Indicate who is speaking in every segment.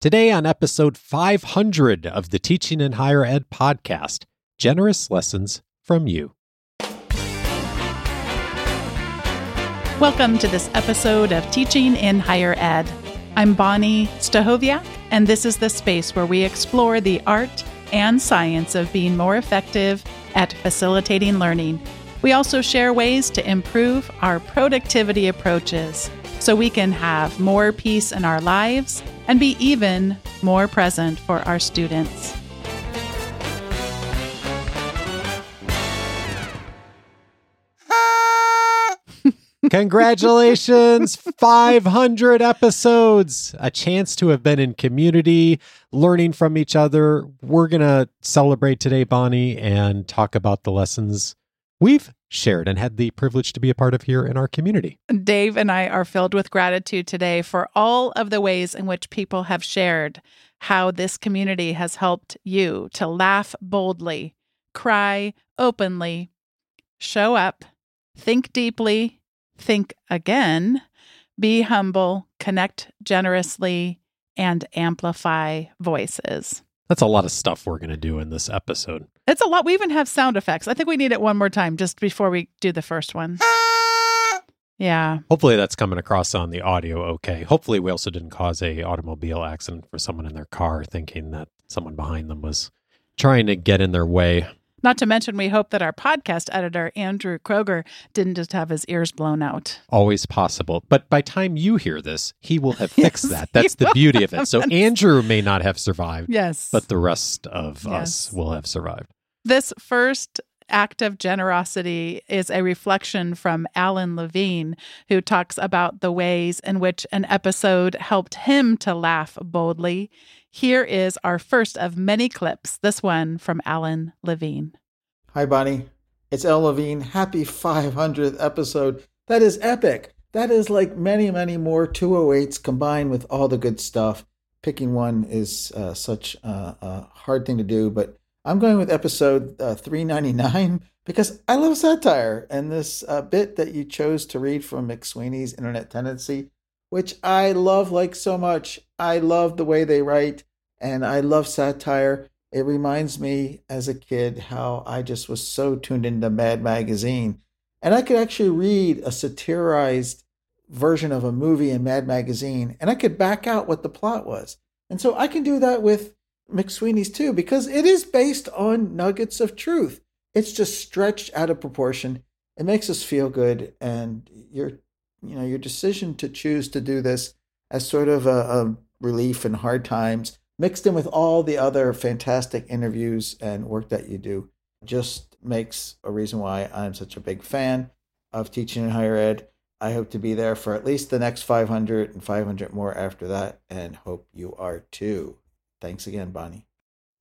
Speaker 1: Today, on episode 500 of the Teaching in Higher Ed podcast, Generous Lessons from You.
Speaker 2: Welcome to this episode of Teaching in Higher Ed. I'm Bonni Stachowiak, and this is the space where we explore the art and science of being more effective at facilitating learning. We also share ways to improve our productivity approaches so we can have more peace in our lives and be even more present for our students.
Speaker 1: Congratulations, 500 episodes. A chance to have been in community, learning from each other. We're going to celebrate today, Bonni, and talk about the lessons we've shared and had the privilege to be a part of here in our community.
Speaker 2: Dave and I are filled with gratitude today for all of the ways in which people have shared how this community has helped you to laugh boldly, cry openly, show up, think deeply, think again, be humble, connect generously, and amplify voices.
Speaker 1: That's a lot of stuff we're going to do in this episode.
Speaker 2: It's a lot. We even have sound effects. I think we need it one more time just before we do the first one. Yeah.
Speaker 1: Hopefully that's coming across on the audio okay. Hopefully we also didn't cause a automobile accident for someone in their car thinking that someone behind them was trying to get in their way.
Speaker 2: Not to mention, we hope that our podcast editor, Andrew Kroeger, didn't just have his ears blown out.
Speaker 1: Always possible. But by time you hear this, he will have fixed yes, that. That's the beauty of it. So Andrew may not have survived.
Speaker 2: Yes.
Speaker 1: But the rest of yes. us will have survived.
Speaker 2: This first act of generosity is a reflection from Alan Levine, who talks about the ways in which an episode helped him to laugh boldly. Here is our first of many clips, this one from Alan Levine.
Speaker 3: Hi, Bonni. It's Al Levine. Happy 500th episode. That is epic. That is like many, many more 208s combined with all the good stuff. Picking one is uh, such a, a, hard thing to do, but I'm going with episode uh, 399 because I love satire and this uh, bit that you chose to read from McSweeney's Internet Tendency which I love like so much. I love the way they write and I love satire. It reminds me as a kid how I just was so tuned into Mad Magazine. And I could actually read a satirized version of a movie in Mad Magazine and I could back out what the plot was. And so I can do that with McSweeney's too because it is based on nuggets of truth. It's just stretched out of proportion. It makes us feel good and you're you know your decision to choose to do this as sort of a, a relief in hard times mixed in with all the other fantastic interviews and work that you do just makes a reason why i'm such a big fan of teaching in higher ed. I hope to be there for at least the next 500 and 500 more after that and hope you are too. Thanks again bonni.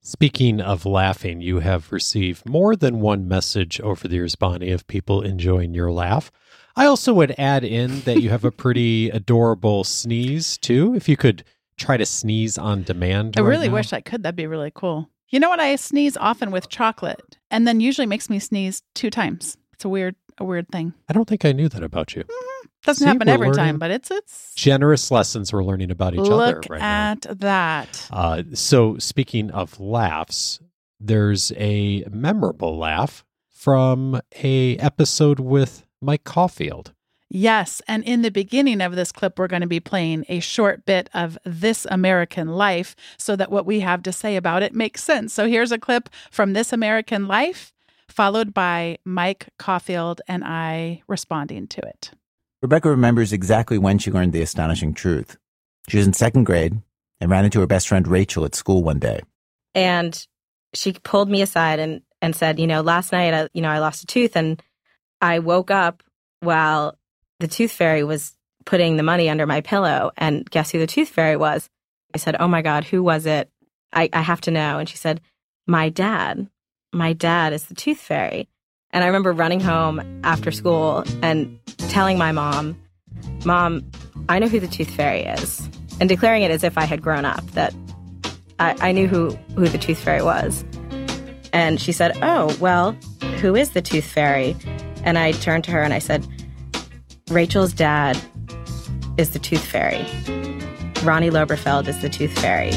Speaker 1: Speaking of laughing, you have received more than one message over the years, Bonni, of people enjoying your laugh. I also would add in that you have a pretty adorable sneeze too. If you could try to sneeze on demand.
Speaker 2: I
Speaker 1: right
Speaker 2: really
Speaker 1: now.
Speaker 2: wish I could. That'd be really cool. You know what? I sneeze often with chocolate, and then usually makes me sneeze two times. It's a weird, a weird thing.
Speaker 1: I don't think I knew that about you.
Speaker 2: Mm-hmm. Doesn't See, happen every time, but it's it's
Speaker 1: generous lessons we're learning about each
Speaker 2: Look
Speaker 1: other right
Speaker 2: at
Speaker 1: now.
Speaker 2: that.
Speaker 1: Uh, so speaking of laughs, there's a memorable laugh from a episode with Mike Caulfield.
Speaker 2: Yes. And in the beginning of this clip, we're going to be playing a short bit of This American Life so that what we have to say about it makes sense. So here's a clip from This American Life, followed by Mike Caulfield and I responding to it.
Speaker 4: Rebecca remembers exactly when she learned the astonishing truth. She was in second grade and ran into her best friend Rachel at school one day.
Speaker 5: And she pulled me aside and, and said, You know, last night, I, you know, I lost a tooth and I woke up while the tooth fairy was putting the money under my pillow. And guess who the tooth fairy was? I said, Oh my God, who was it? I, I have to know. And she said, My dad. My dad is the tooth fairy. And I remember running home after school and telling my mom, Mom, I know who the tooth fairy is. And declaring it as if I had grown up, that I, I knew who, who the tooth fairy was. And she said, Oh, well, who is the tooth fairy? And I turned to her and I said, Rachel's dad is the tooth fairy. Ronnie Loberfeld is the Tooth Fairy.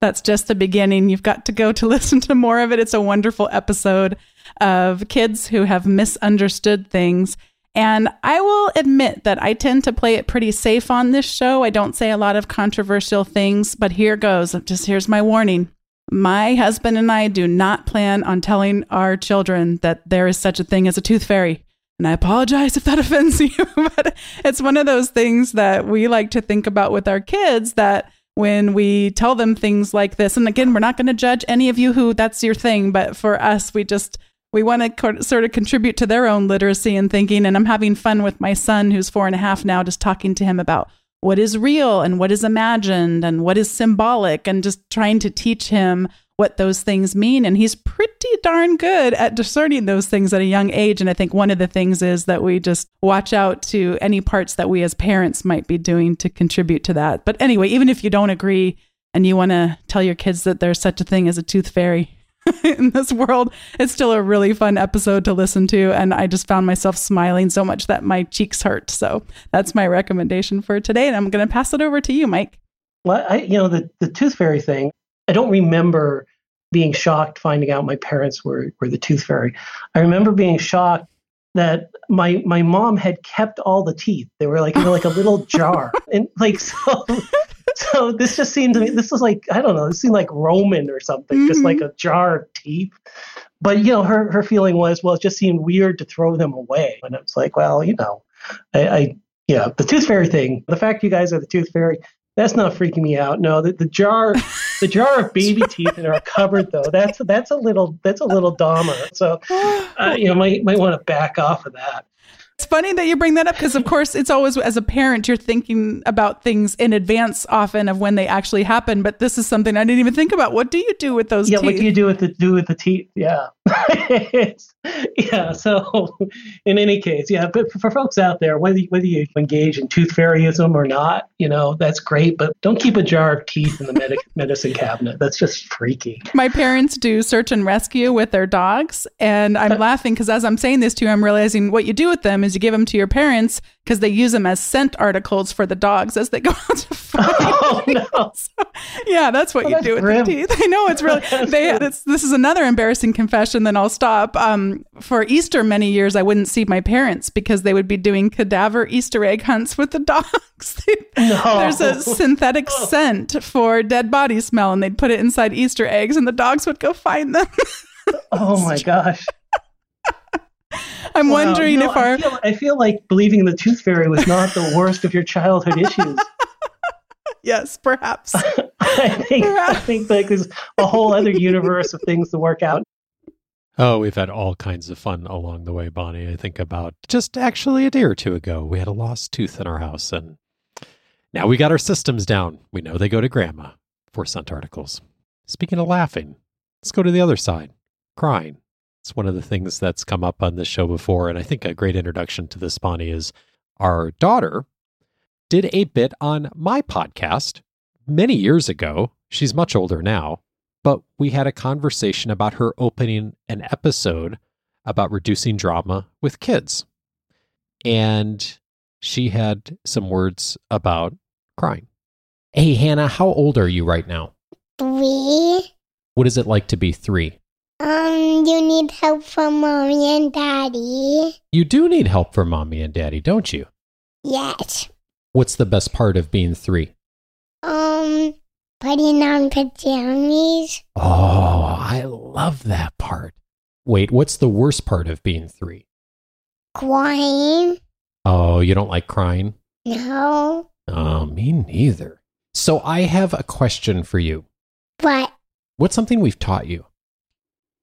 Speaker 2: That's just the beginning. You've got to go to listen to more of it. It's a wonderful episode of kids who have misunderstood things. And I will admit that I tend to play it pretty safe on this show. I don't say a lot of controversial things, but here goes. Just here's my warning. My husband and I do not plan on telling our children that there is such a thing as a tooth fairy. And I apologize if that offends you, but it's one of those things that we like to think about with our kids that when we tell them things like this, and again, we're not going to judge any of you who that's your thing, but for us, we just, we want to sort of contribute to their own literacy and thinking. And I'm having fun with my son, who's four and a half now, just talking to him about what is real and what is imagined and what is symbolic, and just trying to teach him what those things mean. And he's pretty darn good at discerning those things at a young age. And I think one of the things is that we just watch out to any parts that we as parents might be doing to contribute to that. But anyway, even if you don't agree and you want to tell your kids that there's such a thing as a tooth fairy, in this world. It's still a really fun episode to listen to. And I just found myself smiling so much that my cheeks hurt. So that's my recommendation for today. And I'm going to pass it over to you, Mike.
Speaker 6: Well, I, you know, the, the tooth fairy thing, I don't remember being shocked finding out my parents were, were the tooth fairy. I remember being shocked that my my mom had kept all the teeth. They were like in like a little jar. And like so so this just seemed to me this was like I don't know, this seemed like Roman or something, mm-hmm. just like a jar of teeth. But you know, her her feeling was, well, it just seemed weird to throw them away. And it's like, well, you know, I, I yeah, the tooth fairy thing. The fact you guys are the tooth fairy, that's not freaking me out. No, the, the jar, the jar of baby teeth in our cupboard, though, that's that's a little that's a little Dahmer. So, uh, you know, might might want to back off of that.
Speaker 2: It's funny that you bring that up because, of course, it's always as a parent, you're thinking about things in advance often of when they actually happen. But this is something I didn't even think about. What do you do with those
Speaker 6: yeah,
Speaker 2: teeth?
Speaker 6: what do you do with the do with the teeth? Yeah. yeah. So, in any case, yeah. But for folks out there, whether whether you engage in tooth fairyism or not, you know that's great. But don't keep a jar of teeth in the med- medicine cabinet. That's just freaky.
Speaker 2: My parents do search and rescue with their dogs, and I'm laughing because as I'm saying this to you, I'm realizing what you do with them is you give them to your parents because they use them as scent articles for the dogs as they go out to find. Oh no! So, yeah, that's what oh, you that's do with grim. the teeth. I know it's really. they. It's, this is another embarrassing confession. Then I'll stop. Um, for Easter, many years I wouldn't see my parents because they would be doing cadaver Easter egg hunts with the dogs. no. There's a synthetic scent for dead body smell, and they'd put it inside Easter eggs, and the dogs would go find them.
Speaker 6: oh my gosh!
Speaker 2: I'm wondering you know, if our.
Speaker 6: I feel, I feel like believing in the tooth fairy was not the worst of your childhood issues.
Speaker 2: yes, perhaps.
Speaker 6: I think perhaps. I think like there's a whole other universe of things to work out.
Speaker 1: Oh, we've had all kinds of fun along the way, Bonni. I think about just actually a day or two ago, we had a lost tooth in our house, and now we got our systems down. We know they go to grandma for scent articles. Speaking of laughing, let's go to the other side crying. It's one of the things that's come up on this show before. And I think a great introduction to this, Bonni, is our daughter did a bit on my podcast many years ago. She's much older now, but we had a conversation about her opening an episode about reducing drama with kids. And she had some words about crying. Hey, Hannah, how old are you right now?
Speaker 7: Three.
Speaker 1: What is it like to be three?
Speaker 7: Um, you need help from mommy and daddy.
Speaker 1: You do need help from mommy and daddy, don't you?
Speaker 7: Yes.
Speaker 1: What's the best part of being three?
Speaker 7: Um, putting on pajamas.
Speaker 1: Oh, I love that part. Wait, what's the worst part of being three?
Speaker 7: Crying.
Speaker 1: Oh, you don't like crying?
Speaker 7: No.
Speaker 1: Oh, me neither. So I have a question for you.
Speaker 7: What?
Speaker 1: What's something we've taught you?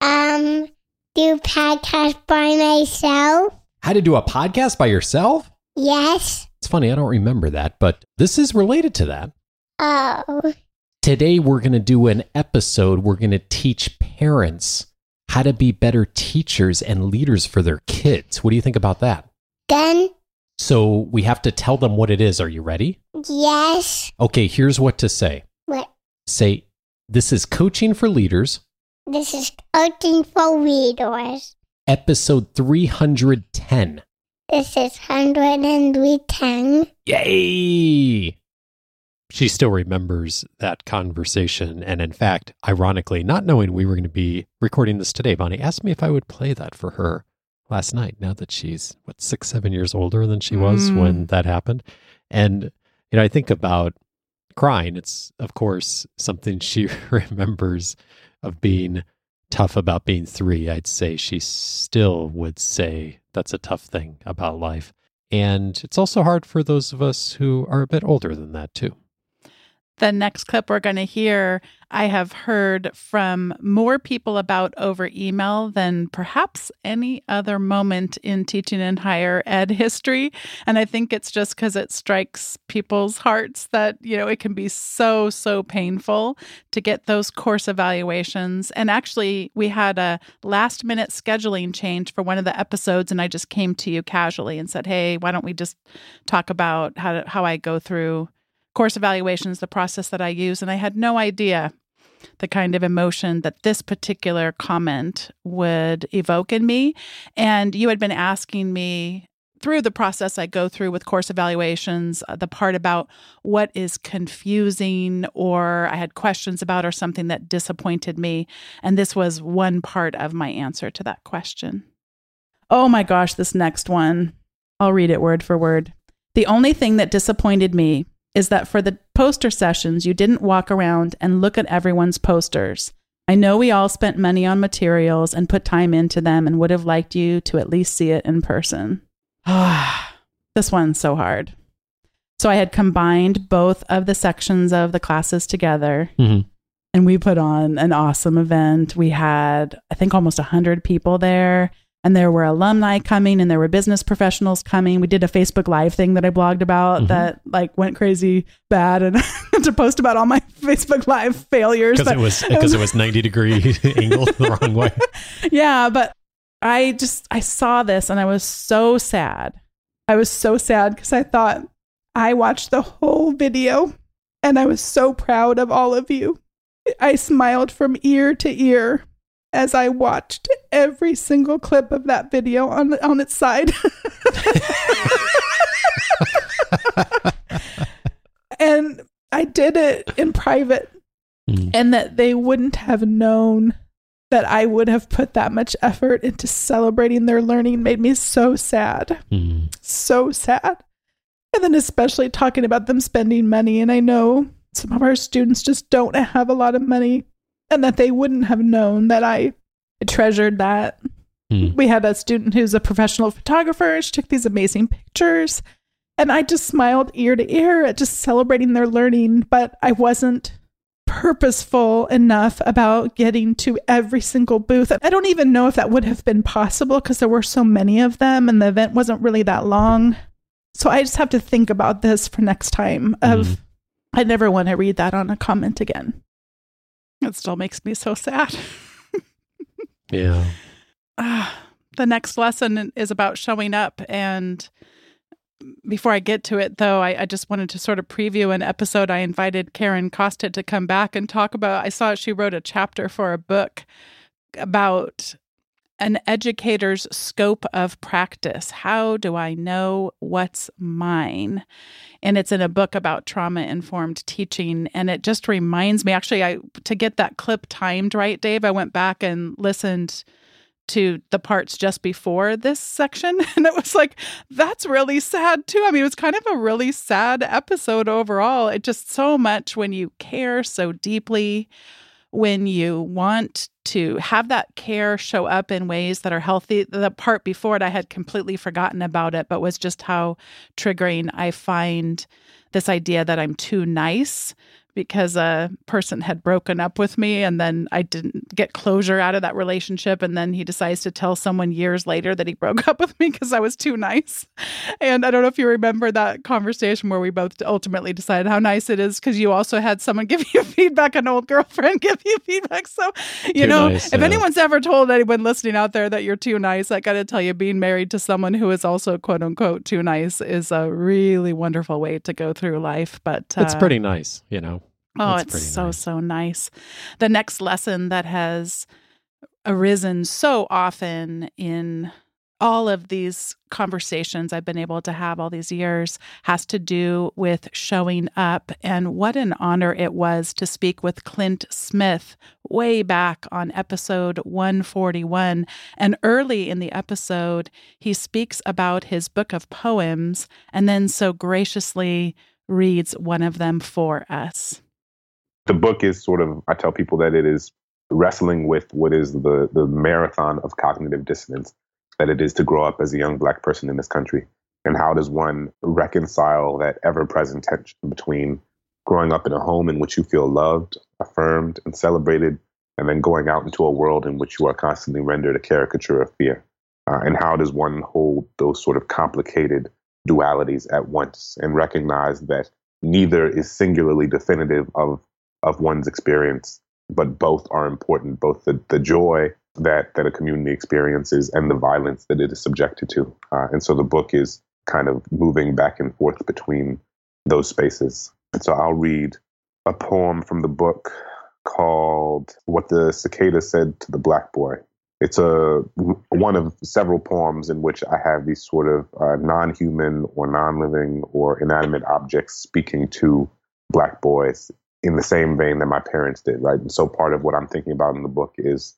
Speaker 7: Um do podcast by myself.
Speaker 1: How to do a podcast by yourself?
Speaker 7: Yes.
Speaker 1: It's funny, I don't remember that, but this is related to that.
Speaker 7: Oh.
Speaker 1: Today we're going to do an episode. We're going to teach parents how to be better teachers and leaders for their kids. What do you think about that?
Speaker 7: Then.
Speaker 1: So we have to tell them what it is. Are you ready?
Speaker 7: Yes.
Speaker 1: Okay, here's what to say.
Speaker 7: What?
Speaker 1: Say, this is coaching for leaders.
Speaker 7: This is Coaching for Readers.
Speaker 1: Episode 310.
Speaker 7: This is 110.
Speaker 1: Yay! She still remembers that conversation. And in fact, ironically, not knowing we were going to be recording this today, Bonnie asked me if I would play that for her last night, now that she's, what, six, seven years older than she was
Speaker 2: Mm.
Speaker 1: when that happened. And, you know, I think about crying. It's, of course, something she remembers of being tough about being three. I'd say she still would say that's a tough thing about life. And it's also hard for those of us who are a bit older than that, too.
Speaker 2: The next clip we're going to hear, I have heard from more people about over email than perhaps any other moment in teaching in higher ed history. And I think it's just because it strikes people's hearts that, you know, it can be so, so painful to get those course evaluations. And actually, we had a last minute scheduling change for one of the episodes, and I just came to you casually and said, hey, why don't we just talk about how, how I go through course evaluation is the process that I use, and I had no idea the kind of emotion that this particular comment would evoke in me. And you had been asking me through the process I go through with course evaluations, uh, the part about what is confusing or I had questions about or something that disappointed me. And this was one part of my answer to that question. Oh my gosh, this next one. I'll read it word for word. The only thing that disappointed me is that for the poster sessions, you didn't walk around and look at everyone's posters. I know we all spent money on materials and put time into them and would have liked you to at least see it in person. Ah, this one's so hard. So I had combined both of the sections of the classes together
Speaker 1: Mhm.
Speaker 2: and we put on an awesome event. We had, I think, almost 100 people there. And there were alumni coming and there were business professionals coming. We did a Facebook Live thing that I blogged about
Speaker 1: Mhm.
Speaker 2: that like went crazy bad and to post about all my Facebook Live failures.
Speaker 1: Because it was because it was ninety degree angle the wrong way.
Speaker 2: yeah, but I just I saw this and I was so sad. I was so sad because I thought I watched the whole video and I was so proud of all of you. I smiled from ear to ear as I watched every single clip of that video on on its side. and I did it in private
Speaker 1: Mm.
Speaker 2: and that they wouldn't have known that I would have put that much effort into celebrating their learning made me so sad.
Speaker 1: Mm.
Speaker 2: So sad. And then, especially talking about them spending money. And I know some of our students just don't have a lot of money and that they wouldn't have known that I treasured that.
Speaker 1: Mm.
Speaker 2: We had a student who's a professional photographer. She took these amazing pictures. And I just smiled ear to ear at just celebrating their learning, but I wasn't purposeful enough about getting to every single booth. I don't even know if that would have been possible because there were so many of them and the event wasn't really that long. So I just have to think about this for next time of
Speaker 1: Mhm.
Speaker 2: I never want to read that on a comment again. It still makes me so sad.
Speaker 1: Yeah.
Speaker 2: Ah, the next lesson is about showing up. And before I get to it, though, I, I just wanted to sort of preview an episode. I invited Karen Costa to come back and talk about. I saw she wrote a chapter for a book about an educator's scope of practice. How do I know what's mine? And it's in a book about trauma informed teaching. And it just reminds me actually, I to get that clip timed right, Dave, I went back and listened to the parts just before this section. And it was like, that's really sad too. I mean, it was kind of a really sad episode overall. It just so much when you care so deeply, when you want to have that care show up in ways that are healthy. The part before it, I had completely forgotten about it, but was just how triggering I find this idea that I'm too nice because a person had broken up with me and then I didn't get closure out of that relationship. And then he decides to tell someone years later that he broke up with me because I was too nice. And I don't know if you remember that conversation where we both ultimately decided how nice it is because you also had someone give you feedback, an old girlfriend give you feedback. So, you
Speaker 1: Too
Speaker 2: know,
Speaker 1: nice,
Speaker 2: if
Speaker 1: yeah.
Speaker 2: anyone's ever told anyone listening out there that you're too nice, I got to tell you, being married to someone who is also quote unquote too nice is a really wonderful way to go through life. But
Speaker 1: It's
Speaker 2: uh,
Speaker 1: pretty nice, you know.
Speaker 2: Oh,
Speaker 1: That's
Speaker 2: it's so,
Speaker 1: nice.
Speaker 2: so nice. The next lesson that has arisen so often in all of these conversations I've been able to have all these years has to do with showing up. And what an honor it was to speak with Clint Smith way back on episode 141. And early in the episode, he speaks about his book of poems and then so graciously reads one of them for us.
Speaker 8: The book is sort of, I tell people that it is wrestling with what is the, the marathon of cognitive dissonance that it is to grow up as a young black person in this country. And how does one reconcile that ever present tension between growing up in a home in which you feel loved, affirmed, and celebrated, and then going out into a world in which you are constantly rendered a caricature of fear? Uh, and how does one hold those sort of complicated dualities at once and recognize that neither is singularly definitive of, of one's experience, but both are important, both the, the joy that that a community experiences and the violence that it is subjected to. Uh, and so the book is kind of moving back and forth between those spaces. And so I'll read a poem from the book called "What the Cicada Said to the Black Boy." It's a one of several poems in which I have these sort of uh, non-human or non-living or inanimate objects speaking to black boys in the same vein that my parents did, right? And so part of what I'm thinking about in the book is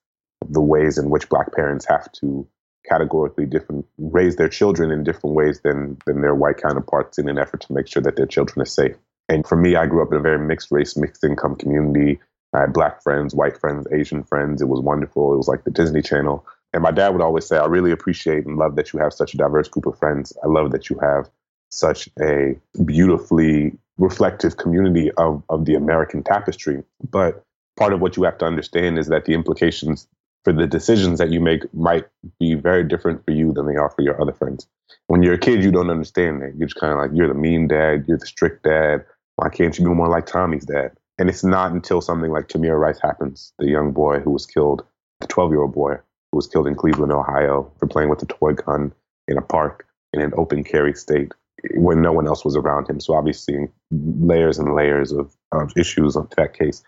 Speaker 8: the ways in which black parents have to categorically different raise their children in different ways than than their white counterparts in an effort to make sure that their children are safe. And for me, I grew up in a very mixed race, mixed income community. I had black friends, white friends, Asian friends. It was wonderful. It was like the Disney Channel. And my dad would always say, I really appreciate and love that you have such a diverse group of friends. I love that you have such a beautifully reflective community of, of the American tapestry. But part of what you have to understand is that the implications for the decisions that you make might be very different for you than they are for your other friends. When you're a kid, you don't understand that. You're just kind of like, you're the mean dad, you're the strict dad. Why can't you be more like Tommy's dad? And it's not until something like Tamir Rice happens, the young boy who was killed, the 12 year old boy who was killed in Cleveland, Ohio, for playing with a toy gun in a park in an open carry state when no one else was around him. So obviously, layers and layers of, of issues of that case.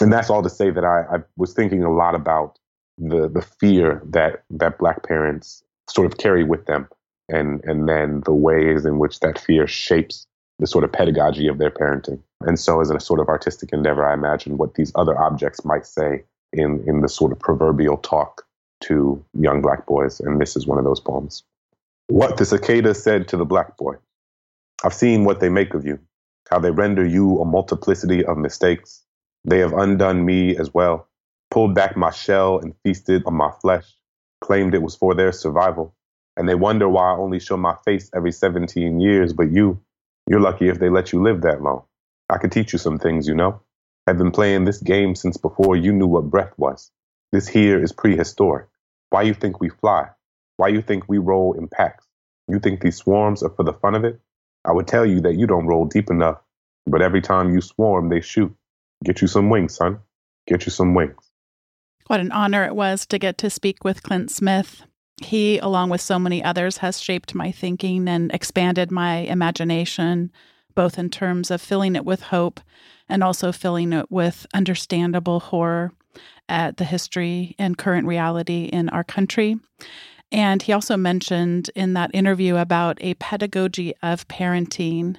Speaker 8: And that's all to say that I, I was thinking a lot about the the fear that that black parents sort of carry with them and and then the ways in which that fear shapes the sort of pedagogy of their parenting and so as a sort of artistic endeavor i imagine what these other objects might say in in the sort of proverbial talk to young black boys and this is one of those poems what the cicada said to the black boy i've seen what they make of you how they render you a multiplicity of mistakes they have undone me as well pulled back my shell and feasted on my flesh, claimed it was for their survival. And they wonder why I only show my face every 17 years, but you, you're lucky if they let you live that long. I could teach you some things, you know. I've been playing this game since before you knew what breath was. This here is prehistoric. Why you think we fly? Why you think we roll in packs? You think these swarms are for the fun of it? I would tell you that you don't roll deep enough, but every time you swarm, they shoot. Get you some wings, son. Get you some wings.
Speaker 2: What an honor it was to get to speak with Clint Smith. He, along with so many others, has shaped my thinking and expanded my imagination, both in terms of filling it with hope and also filling it with understandable horror at the history and current reality in our country. And he also mentioned in that interview about a pedagogy of parenting.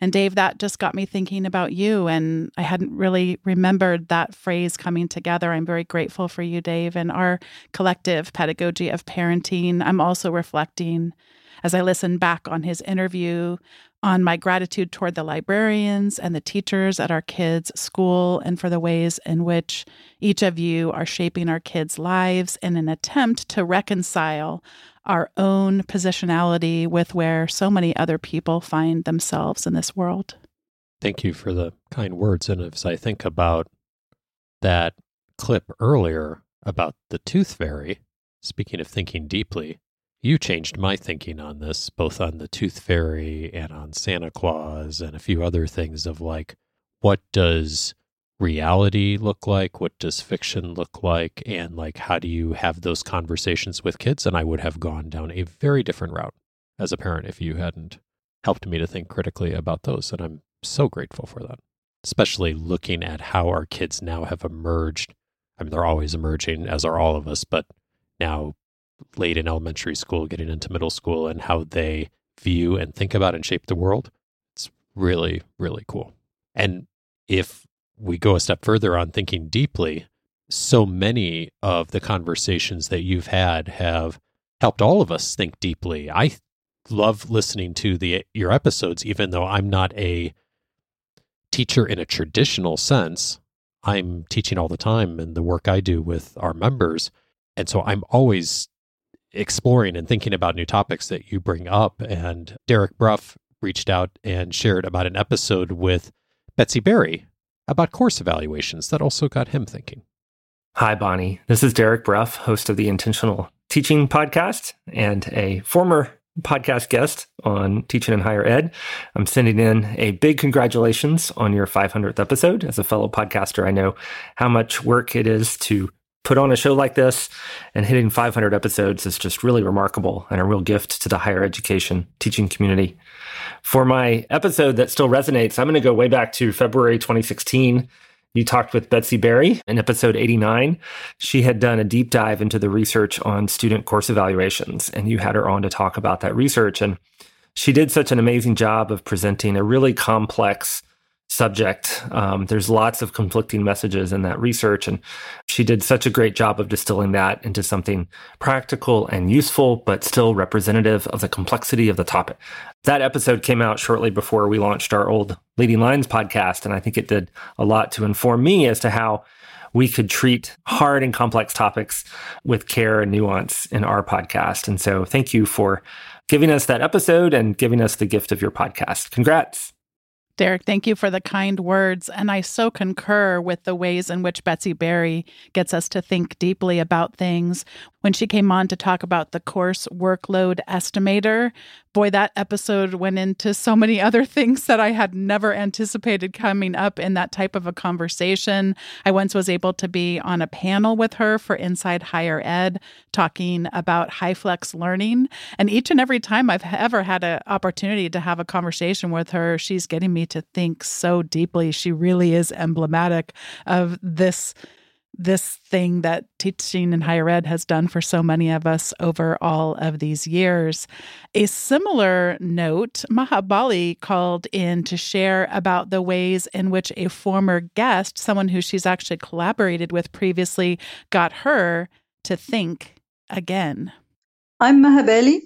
Speaker 2: And Dave, that just got me thinking about you. And I hadn't really remembered that phrase coming together. I'm very grateful for you, Dave, and our collective pedagogy of parenting. I'm also reflecting as I listen back on his interview on my gratitude toward the librarians and the teachers at our kids' school and for the ways in which each of you are shaping our kids' lives in an attempt to reconcile our own positionality with where so many other people find themselves in this world.
Speaker 1: Thank you for the kind words. And as I think about that clip earlier about the tooth fairy, speaking of thinking deeply, you changed my thinking on this, both on the Tooth Fairy and on Santa Claus and a few other things of like, what does reality look like? What does fiction look like? And like, how do you have those conversations with kids? And I would have gone down a very different route as a parent if you hadn't helped me to think critically about those. And I'm so grateful for that, especially looking at how our kids now have emerged. I mean, they're always emerging, as are all of us, but now late in elementary school, getting into middle school, and how they view and think about and shape the world. It's really, really cool. And if we go a step further on thinking deeply, so many of the conversations that you've had have helped all of us think deeply. I love listening to the your episodes even though I'm not a teacher in a traditional sense. I'm teaching all the time in the work I do with our members. And so I'm always exploring and thinking about new topics that you bring up. And Derek Bruff reached out and shared about an episode with Betsy Barre about course evaluations that also got him thinking.
Speaker 9: Hi, Bonni. This is Derek Bruff, host of the Intentional Teaching Podcast and a former podcast guest on teaching in higher ed. I'm sending in a big congratulations on your 500th episode. As a fellow podcaster, I know how much work it is to put on a show like this, and hitting 500 episodes is just really remarkable and a real gift to the higher education teaching community. For my episode that still resonates, I'm going to go way back to February 2016 you talked with Betsy Barre in episode 89. She had done a deep dive into the research on student course evaluations, and you had her on to talk about that research. And she did such an amazing job of presenting a really complex subject. Um, there's lots of conflicting messages in that research, and she did such a great job of distilling that into something practical and useful, but still representative of the complexity of the topic. That episode came out shortly before we launched our old Leading Lines podcast, and I think it did a lot to inform me as to how we could treat hard and complex topics with care and nuance in our podcast. And so, thank you for giving us that episode and giving us the gift of your podcast. Congrats.
Speaker 2: Derek, thank you for the kind words. And I so concur with the ways in which Betsy Barre gets us to think deeply about things. When she came on to talk about the course workload estimator, boy, that episode went into so many other things that I had never anticipated coming up in that type of a conversation. I once was able to be on a panel with her for Inside Higher Ed talking about HyFlex learning. And each and every time I've ever had an opportunity to have a conversation with her, she's getting me to think so deeply. She really is emblematic of this this thing that teaching in higher ed has done for so many of us over all of these years. A similar note, Maha Bali called in to share about the ways in which a former guest, someone who she's actually collaborated with previously, got her to think again.
Speaker 10: I'm Maha Bali,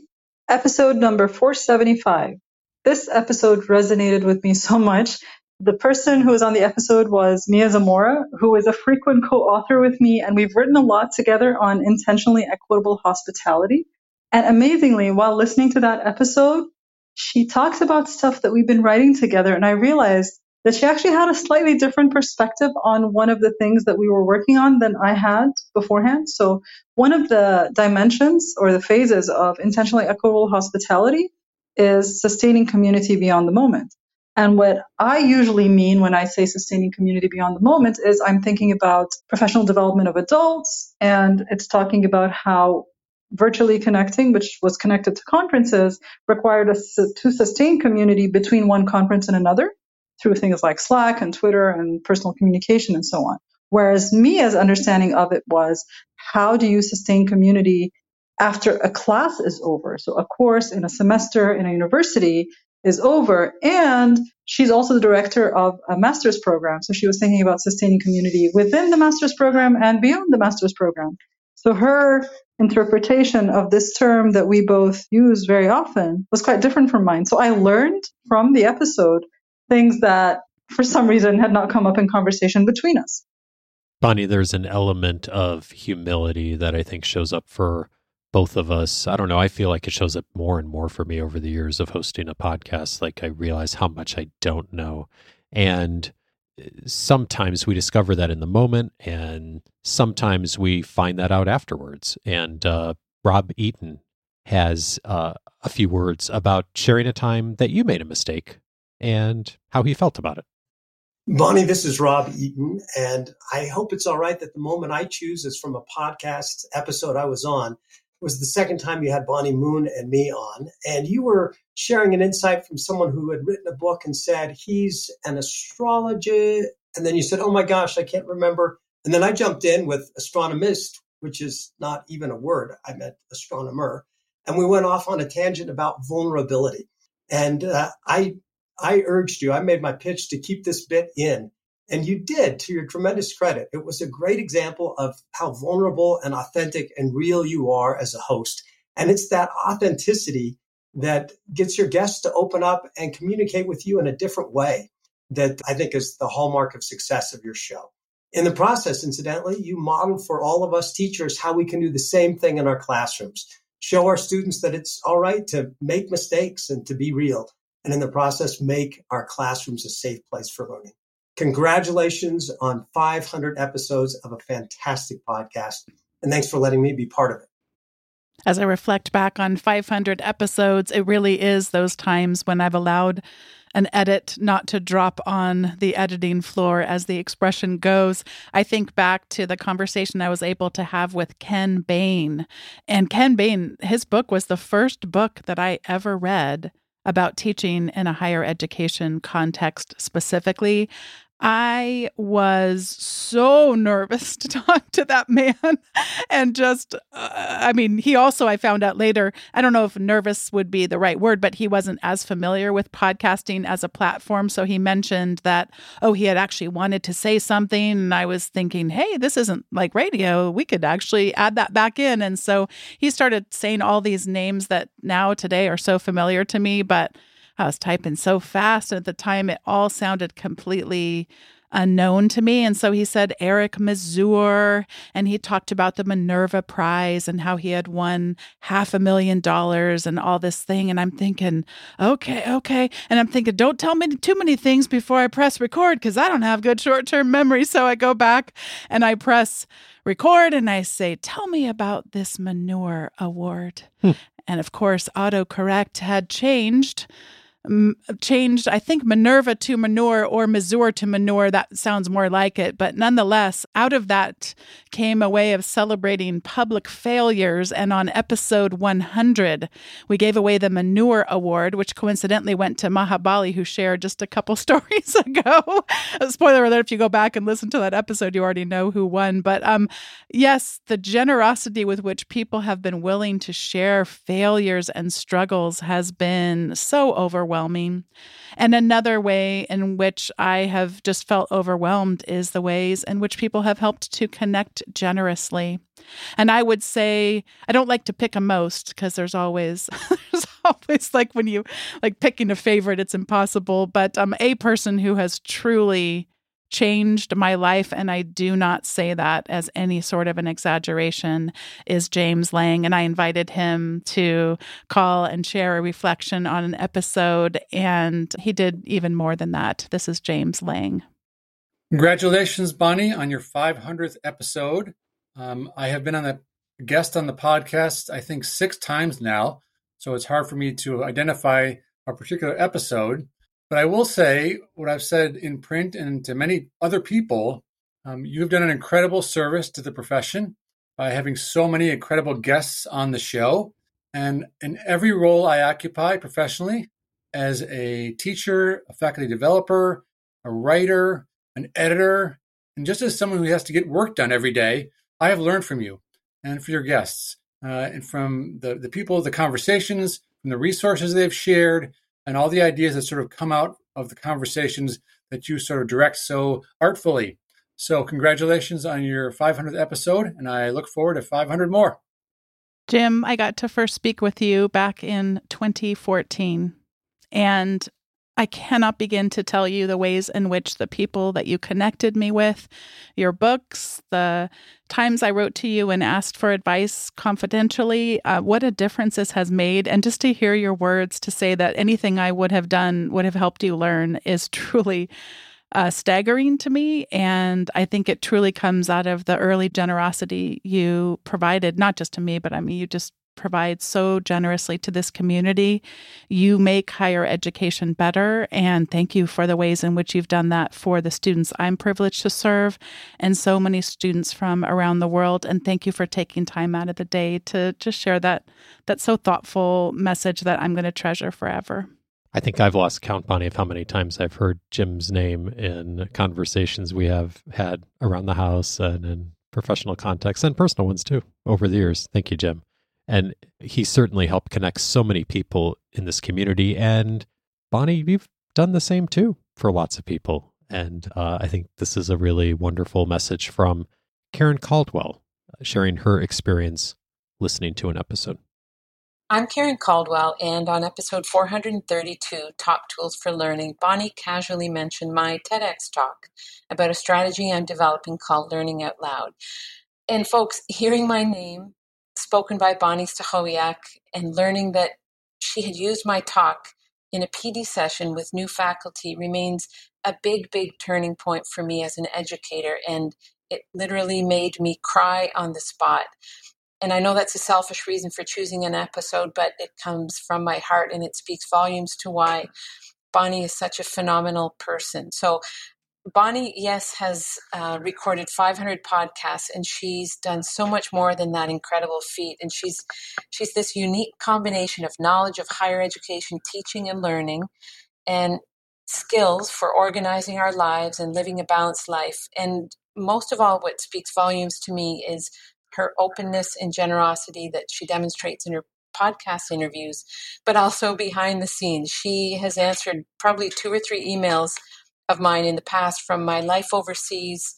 Speaker 10: episode number 475. This episode resonated with me so much the person who was on the episode was Mia Zamora, who is a frequent co-author with me, and we've written a lot together on intentionally equitable hospitality. And amazingly, while listening to that episode, she talks about stuff that we've been writing together, and I realized that she actually had a slightly different perspective on one of the things that we were working on than I had beforehand. So one of the dimensions or the phases of intentionally equitable hospitality is sustaining community beyond the moment. And what I usually mean when I say sustaining community beyond the moment is I'm thinking about professional development of adults, and it's talking about how virtually connecting, which was connected to conferences, required us to sustain community between one conference and another through things like Slack and Twitter and personal communication and so on. Whereas Mia's understanding of it was how do you sustain community after a class is over? So a course in a semester in a university is over. And she's also the director of a master's program. So she was thinking about sustaining community within the master's program and beyond the master's program. So her interpretation of this term that we both use very often was quite different from mine. So I learned from the episode things that for some reason had not come up in conversation between us.
Speaker 1: Bonni, there's an element of humility that I think shows up for both of us. I don't know. I feel like it shows up more and more for me over the years of hosting a podcast. Like I realize how much I don't know. And eh, sometimes we discover that in the moment, and sometimes we find that out afterwards. And uh, Rob Eaton has uh, a few words about sharing a time that you made a mistake and how he felt about it.
Speaker 11: Bonni, this is Rob Eaton, and I hope it's all right that the moment I choose is from a podcast episode I was on was the second time you had Bonnie Moon and me on, and you were sharing an insight from someone who had written a book and said he's an astrologer. And then you said, "Oh my gosh, I can't remember." And then I jumped in with astronomist, which is not even a word. I meant astronomer. And we went off on a tangent about vulnerability. And uh, I, I urged you, I made my pitch to keep this bit in. And you did to your tremendous credit. It was a great example of how vulnerable and authentic and real you are as a host. And it's that authenticity that gets your guests to open up and communicate with you in a different way that I think is the hallmark of success of your show. In the process, incidentally, you model for all of us teachers how we can do the same thing in our classrooms. Show our students that it's all right to make mistakes and to be real. And in the process, make our classrooms a safe place for learning. Congratulations on 500 episodes of a fantastic podcast. And thanks for letting me be part of it.
Speaker 2: As I reflect back on 500 episodes, it really is those times when I've allowed an edit not to drop on the editing floor, as the expression goes. I think back to the conversation I was able to have with Ken Bain. And Ken Bain, his book was the first book that I ever read about teaching in a higher education context specifically. I was so nervous to talk to that man. and just, uh, I mean, he also, I found out later, I don't know if nervous would be the right word, but he wasn't as familiar with podcasting as a platform. So he mentioned that, oh, he had actually wanted to say something. And I was thinking, hey, this isn't like radio. We could actually add that back in. And so he started saying all these names that now today are so familiar to me, but I was typing so fast. And at the time, it all sounded completely unknown to me. And so he said Eric Mazur, and he talked about the Minerva Prize and how he had won half a million dollars and all this thing. And I'm thinking, okay, okay. And I'm thinking, don't tell me too many things before I press record because I don't have good short term memory. So I go back and I press record and I say, tell me about this manure award. Hmm. And of course, autocorrect had changed changed, I think, Minerva to manure or Mazur to manure. That sounds more like it. But nonetheless, out of that came a way of celebrating public failures. And on episode 100, we gave away the Manure Award, which coincidentally went to Maha Bali, who shared just a couple stories ago. Spoiler alert, if you go back and listen to that episode, you already know who won. But um, yes, the generosity with which people have been willing to share failures and struggles has been so overwhelming overwhelming. And another way in which I have just felt overwhelmed is the ways in which people have helped to connect generously. And I would say I don't like to pick a most because there's always there's always like when you like picking a favorite, it's impossible. But um, a person who has truly changed my life, and I do not say that as any sort of an exaggeration, is James Lang. And I invited him to call and share a reflection on an episode, and he did even more than that. This is James Lang.
Speaker 12: Congratulations, Bonni, on your 500th episode. Um, I have been on the guest on the podcast, I think, six times now. So it's hard for me to identify a particular episode. But I will say what I've said in print and to many other people um, you've done an incredible service to the profession by having so many incredible guests on the show. And in every role I occupy professionally, as a teacher, a faculty developer, a writer, an editor, and just as someone who has to get work done every day, I have learned from you and from your guests uh, and from the, the people, the conversations, from the resources they've shared, and all the ideas that sort of come out of the conversations that you sort of direct so artfully. So, congratulations on your 500th episode, and I look forward to 500 more.
Speaker 2: Jim, I got to first speak with you back in 2014. And I cannot begin to tell you the ways in which the people that you connected me with, your books, the times I wrote to you and asked for advice confidentially, uh, what a difference this has made. And just to hear your words to say that anything I would have done would have helped you learn is truly uh, staggering to me. And I think it truly comes out of the early generosity you provided, not just to me, but I mean, you just provide so generously to this community. You make higher education better. And thank you for the ways in which you've done that for the students I'm privileged to serve and so many students from around the world. And thank you for taking time out of the day to just share that that so thoughtful message that I'm going to treasure forever.
Speaker 1: I think I've lost count, Bonni, of how many times I've heard Jim's name in conversations we have had around the house and in professional contexts and personal ones too over the years. Thank you, Jim. And he certainly helped connect so many people in this community. And Bonni, you've done the same too for lots of people. And uh, I think this is a really wonderful message from Karen Caldwell, sharing her experience listening to an episode.
Speaker 13: I'm Karen Caldwell, and on episode 432, Top Tools for Learning, Bonni casually mentioned my TEDx talk about a strategy I'm developing called Learning Out Loud. And folks, hearing my name spoken by Bonni Stachowiak and learning that she had used my talk in a PD session with new faculty remains a big, big turning point for me as an educator. And it literally made me cry on the spot. And I know that's a selfish reason for choosing an episode, but it comes from my heart and it speaks volumes to why Bonni is such a phenomenal person. So, Bonni, yes, has uh, recorded 500 podcasts, and she's done so much more than that incredible feat. And she's she's this unique combination of knowledge of higher education, teaching and learning, and skills for organizing our lives and living a balanced life. And most of all, what speaks volumes to me is her openness and generosity that she demonstrates in her podcast interviews, but also behind the scenes. She has answered probably two or three emails of mine in the past from my life overseas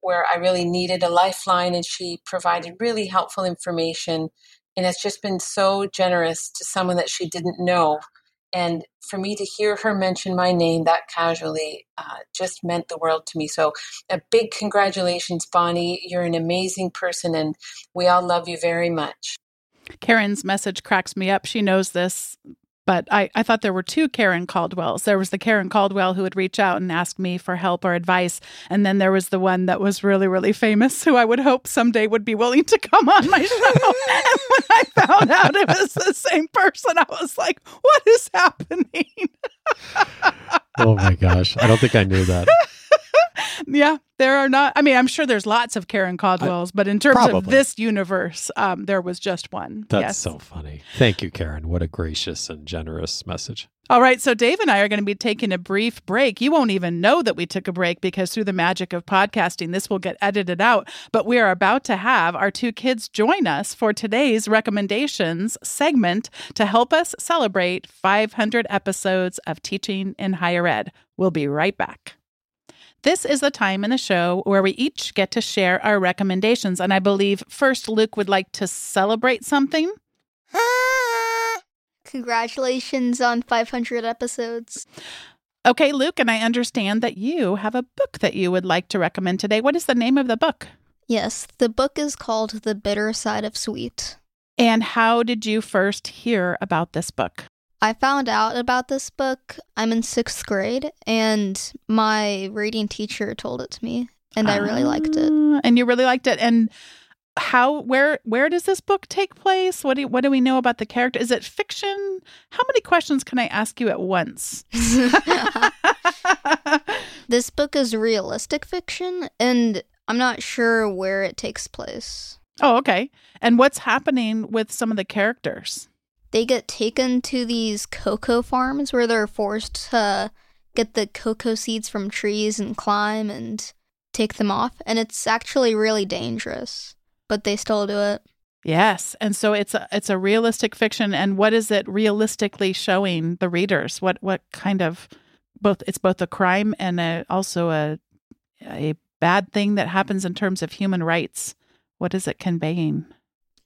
Speaker 13: where I really needed a lifeline, and she provided really helpful information and has just been so generous to someone that she didn't know. And for me to hear her mention my name that casually uh, just meant the world to me. So, a big congratulations, Bonni. You're an amazing person, and we all love you very much.
Speaker 2: Karen's message cracks me up. She knows this, but I, I thought there were two Karen Caldwells. There was the Karen Caldwell who would reach out and ask me for help or advice. And then there was the one that was really, really famous who I would hope someday would be willing to come on my show. and when I found out it was the same person, I was like, what is happening?
Speaker 1: oh my gosh. I don't think I knew that.
Speaker 2: Yeah, there are not. I mean, I'm sure there's lots of Karen Caldwells, but in terms
Speaker 1: probably.
Speaker 2: of this universe, um, there was just one.
Speaker 1: That's
Speaker 2: yes.
Speaker 1: so funny. Thank you, Karen. What a gracious and generous message.
Speaker 2: All right, so Dave and I are going to be taking a brief break. You won't even know that we took a break because through the magic of podcasting, this will get edited out. But we are about to have our two kids join us for today's recommendations segment to help us celebrate 500 episodes of teaching in higher ed. We'll be right back. This is the time in the show where we each get to share our recommendations. And I believe first Luke would like to celebrate something.
Speaker 14: Congratulations on 500 episodes.
Speaker 2: Okay, Luke, and I understand that you have a book that you would like to recommend today. What is the name of the book?
Speaker 14: Yes, the book is called The Bitter Side of Sweet.
Speaker 2: And how did you first hear about this book?
Speaker 14: I found out about this book. I'm in sixth grade, and my reading teacher told it to me, and I really liked it.
Speaker 2: Ah, And you really liked it. And how where where does this book take place? What do what do we know about the character? Is it fiction? How many questions can I ask you at once?
Speaker 14: This book is realistic fiction, and I'm not sure where it takes place.
Speaker 2: Oh, okay. And what's happening with some of the characters?
Speaker 14: They get taken to these cocoa farms where they're forced to get the cocoa seeds from trees and climb and take them off. And it's actually really dangerous, but they still do it.
Speaker 2: Yes, and so it's a it's a realistic fiction. And what is it realistically showing the readers? What what kind of both? It's both a crime and a, also a a bad thing that happens in terms of human rights. What is it conveying?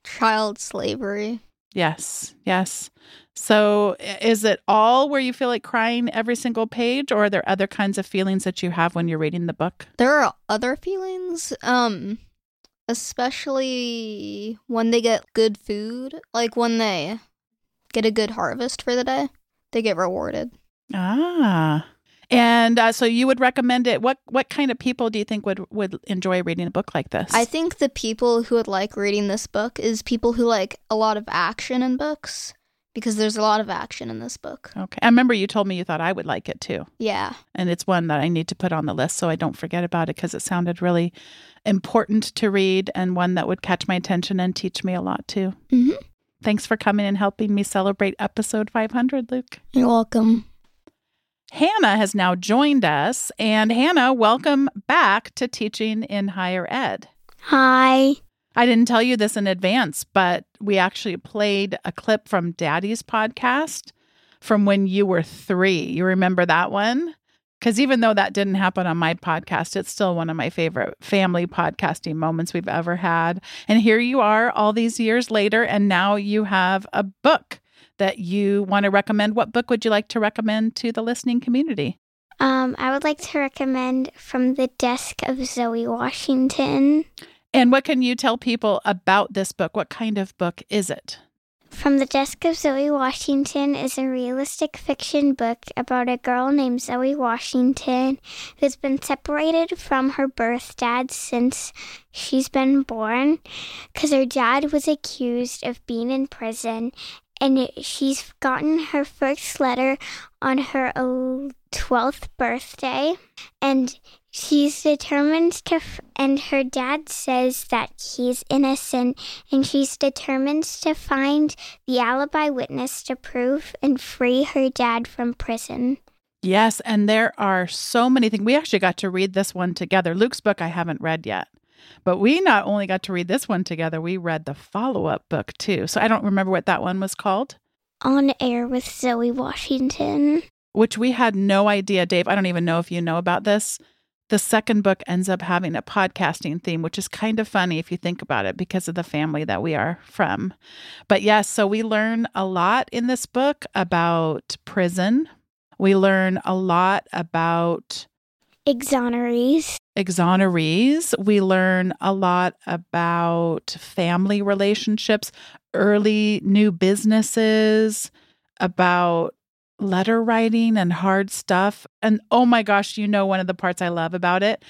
Speaker 14: Child slavery.
Speaker 2: Yes, yes. So is it all where you feel like crying every single page, or are there other kinds of feelings that you have when you're reading the book?
Speaker 14: There are other feelings, um, especially when they get good food, like when they get a good harvest for the day, they get rewarded.
Speaker 2: Ah. And uh, so you would recommend it. What what kind of people do you think would would enjoy reading a book like this?
Speaker 14: I think the people who would like reading this book is people who like a lot of action in books because there's a lot of action in this book.
Speaker 2: Okay. I remember you told me you thought I would like it too.
Speaker 14: Yeah.
Speaker 2: And it's one that I need to put on the list so I don't forget about it because it sounded really important to read and one that would catch my attention and teach me a lot too.
Speaker 14: Mhm.
Speaker 2: Thanks for coming and helping me celebrate episode 500, Luke.
Speaker 14: You're welcome.
Speaker 2: Hannah has now joined us. And Hannah, welcome back to Teaching in Higher Ed.
Speaker 7: Hi.
Speaker 2: I didn't tell you this in advance, but we actually played a clip from Daddy's podcast from when you were three. You remember that one? Because even though that didn't happen on my podcast, it's still one of my favorite family podcasting moments we've ever had. And here you are all these years later, and now you have a book that you want to recommend. What book would you like to recommend to the listening community?
Speaker 7: Um, I would like to recommend From the Desk of Zoe Washington.
Speaker 2: And what can you tell people about this book? What kind of book is it?
Speaker 7: From the Desk of Zoe Washington is a realistic fiction book about a girl named Zoe Washington who's been separated from her birth dad since she's been born because her dad was accused of being in prison and she's gotten her first letter on her 12th birthday and she's determined to f- and her dad says that he's innocent and she's determined to find the alibi witness to prove and free her dad from prison
Speaker 2: Yes, and there are so many things. We actually got to read this one together. Luke's book I haven't read yet. But we not only got to read this one together, we read the follow up book too. So I don't remember what that one was called.
Speaker 7: On Air with Zoe Washington.
Speaker 2: Which we had no idea, Dave. I don't even know if you know about this. The second book ends up having a podcasting theme, which is kind of funny if you think about it because of the family that we are from. But yes, so we learn a lot in this book about prison. We learn a lot about
Speaker 7: exonerees.
Speaker 2: Exonerees. We learn a lot about family relationships, early new businesses, about letter writing and hard stuff. And oh my gosh, you know, one of the parts I love about it.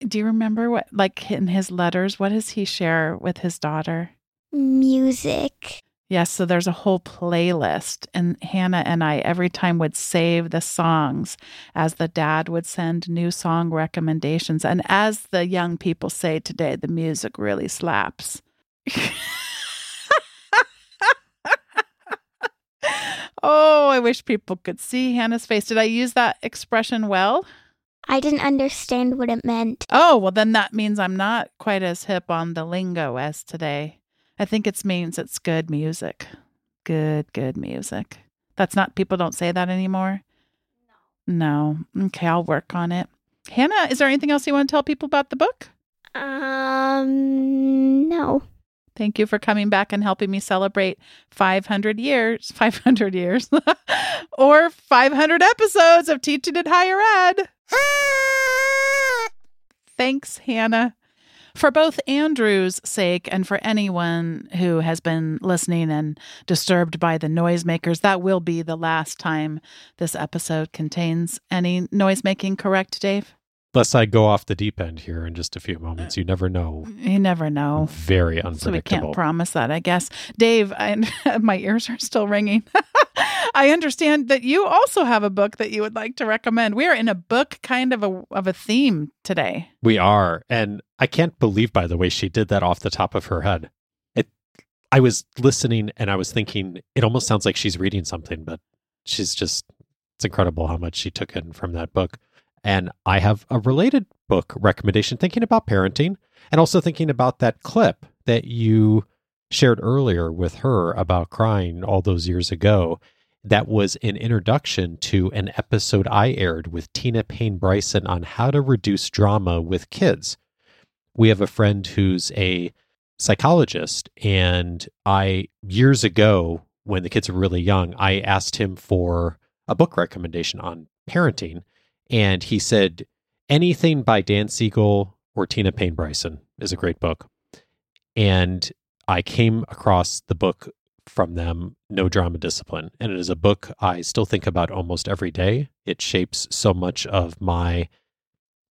Speaker 2: Do you remember what, like in his letters, what does he share with his daughter?
Speaker 7: Music.
Speaker 2: Yes, so there's a whole playlist, and Hannah and I every time would save the songs as the dad would send new song recommendations. And as the young people say today, the music really slaps. oh, I wish people could see Hannah's face. Did I use that expression well?
Speaker 7: I didn't understand what it meant.
Speaker 2: Oh, well, then that means I'm not quite as hip on the lingo as today. I think it means it's good music. Good, good music. That's not, people don't say that anymore? No. No. Okay, I'll work on it. Hannah, is there anything else you want to tell people about the book?
Speaker 7: Um, no.
Speaker 2: Thank you for coming back and helping me celebrate 500 years, 500 years, or 500 episodes of Teaching in Higher Ed. Thanks, Hannah. For both Andrew's sake and for anyone who has been listening and disturbed by the noisemakers, that will be the last time this episode contains any noisemaking, correct, Dave?
Speaker 1: Unless I go off the deep end here in just a few moments. You never know.
Speaker 2: You never know.
Speaker 1: Very unpredictable.
Speaker 2: So we can't promise that, I guess. Dave, I, my ears are still ringing. I understand that you also have a book that you would like to recommend. We are in a book kind of a of a theme today.
Speaker 1: We are. And I can't believe by the way she did that off the top of her head. It I was listening and I was thinking it almost sounds like she's reading something, but she's just it's incredible how much she took in from that book. And I have a related book recommendation thinking about parenting and also thinking about that clip that you shared earlier with her about crying all those years ago. That was an introduction to an episode I aired with Tina Payne Bryson on how to reduce drama with kids. We have a friend who's a psychologist, and I, years ago, when the kids were really young, I asked him for a book recommendation on parenting and he said anything by Dan Siegel or Tina Payne Bryson is a great book. And I came across the book from them, No Drama Discipline. And it is a book I still think about almost every day. It shapes so much of my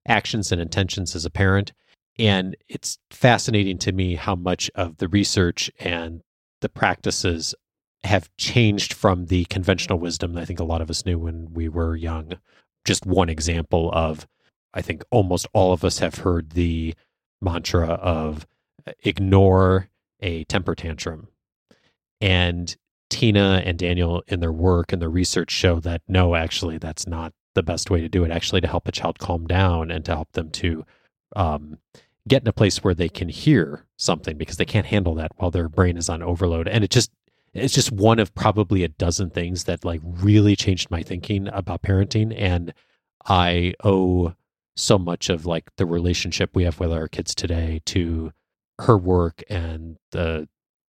Speaker 1: actions and intentions as a parent. And it's fascinating to me how much of the research and the practices have changed from the conventional wisdom that I think a lot of us knew when we were young just one example of I think almost all of us have heard the mantra of ignore a temper tantrum. And Tina and Daniel in their work and their research show that no, actually, that's not the best way to do it. Actually, to help a child calm down and to help them to um, get in a place where they can hear something because they can't handle that while their brain is on overload. And it just it's just one of probably a dozen things that like really changed my thinking about parenting and I owe so much of like the relationship we have with our kids today to her work and the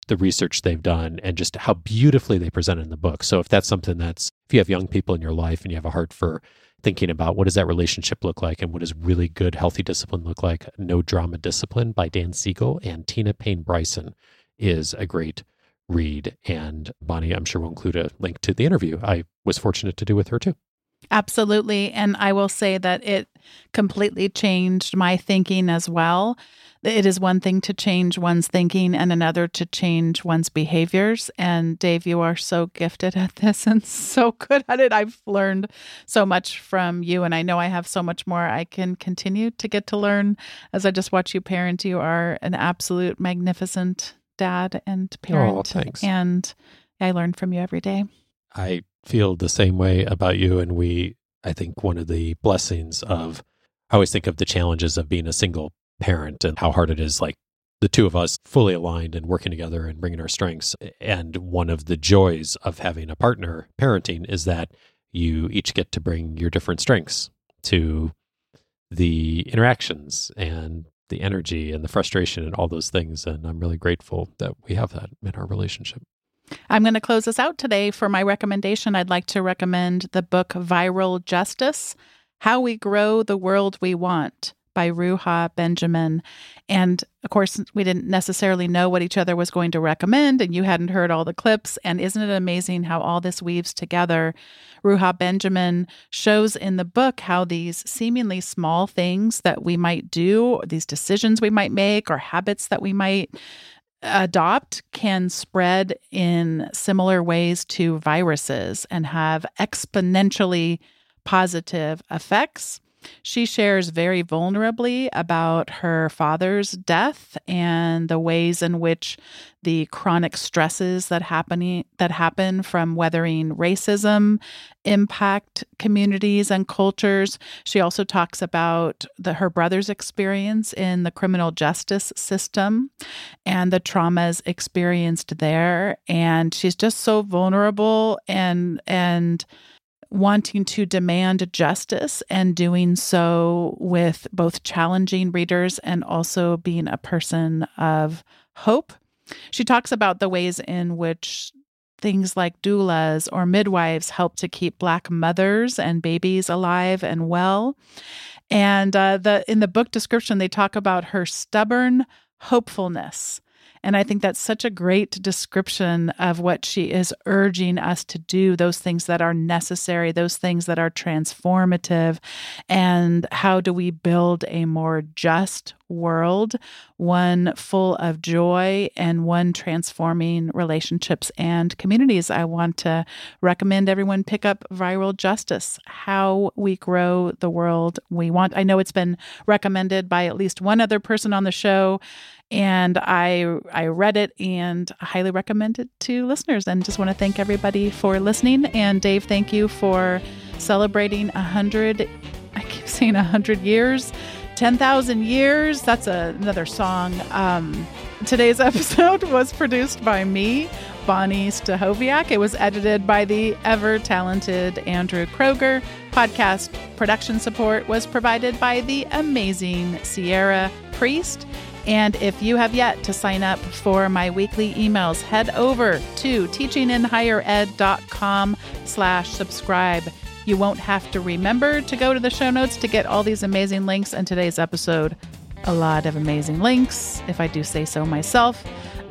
Speaker 1: the research they've done and just how beautifully they present in the book. So if that's something that's if you have young people in your life and you have a heart for thinking about what does that relationship look like and what does really good healthy discipline look like, No Drama Discipline by Dan Siegel and Tina Payne Bryson is a great read. And Bonni, I'm sure will include a link to the interview I was fortunate to do with her too.
Speaker 2: Absolutely. And I will say that it completely changed my thinking as well. It is one thing to change one's thinking and another to change one's behaviors. And Dave, you are so gifted at this and so good at it. I've learned so much from you, and I know I have so much more I can continue to get to learn as I just watch you parent. You are an absolute magnificent dad and parent.
Speaker 1: Oh, thanks.
Speaker 2: And I learn from you every day.
Speaker 1: I feel the same way about you. And we, I think one of the blessings of, I always think of the challenges of being a single parent and how hard it is, like the two of us fully aligned and working together and bringing our strengths. And one of the joys of having a partner parenting is that you each get to bring your different strengths to the interactions and the energy and the frustration and all those things. And I'm really grateful that we have that in our relationship.
Speaker 2: I'm going to close us out today. For my recommendation, I'd like to recommend the book Viral Justice How We Grow the World We Want by Ruha Benjamin. And of course, we didn't necessarily know what each other was going to recommend, and you hadn't heard all the clips. And isn't it amazing how all this weaves together? Ruha Benjamin shows in the book how these seemingly small things that we might do, these decisions we might make, or habits that we might adopt can spread in similar ways to viruses and have exponentially positive effects. She shares very vulnerably about her father's death and the ways in which the chronic stresses that happening that happen from weathering racism impact communities and cultures. She also talks about the, her brother's experience in the criminal justice system and the traumas experienced there and she's just so vulnerable and and wanting to demand justice and doing so with both challenging readers and also being a person of hope. She talks about the ways in which things like doulas or midwives help to keep Black mothers and babies alive and well. And uh, the in the book description, they talk about her stubborn hopefulness and I think that's such a great description of what she is urging us to do those things that are necessary, those things that are transformative. And how do we build a more just world, one full of joy and one transforming relationships and communities? I want to recommend everyone pick up Viral Justice How We Grow the World We Want. I know it's been recommended by at least one other person on the show and I I read it and highly recommend it to listeners. And just want to thank everybody for listening. And Dave, thank you for celebrating a hundred. I keep saying a hundred years, ten thousand years. That's a, another song. Um, today's episode was produced by me. Bonni Stachowiak. It was edited by the ever talented Andrew Kroeger. Podcast production support was provided by the amazing Sierra Priest. And if you have yet to sign up for my weekly emails, head over to teachinginhighered.com slash subscribe. You won't have to remember to go to the show notes to get all these amazing links in today's episode. A lot of amazing links, if I do say so myself.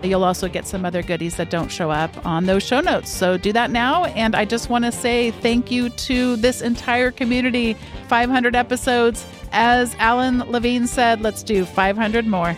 Speaker 2: You'll also get some other goodies that don't show up on those show notes. So do that now. And I just want to say thank you to this entire community 500 episodes. As Alan Levine said, let's do 500 more.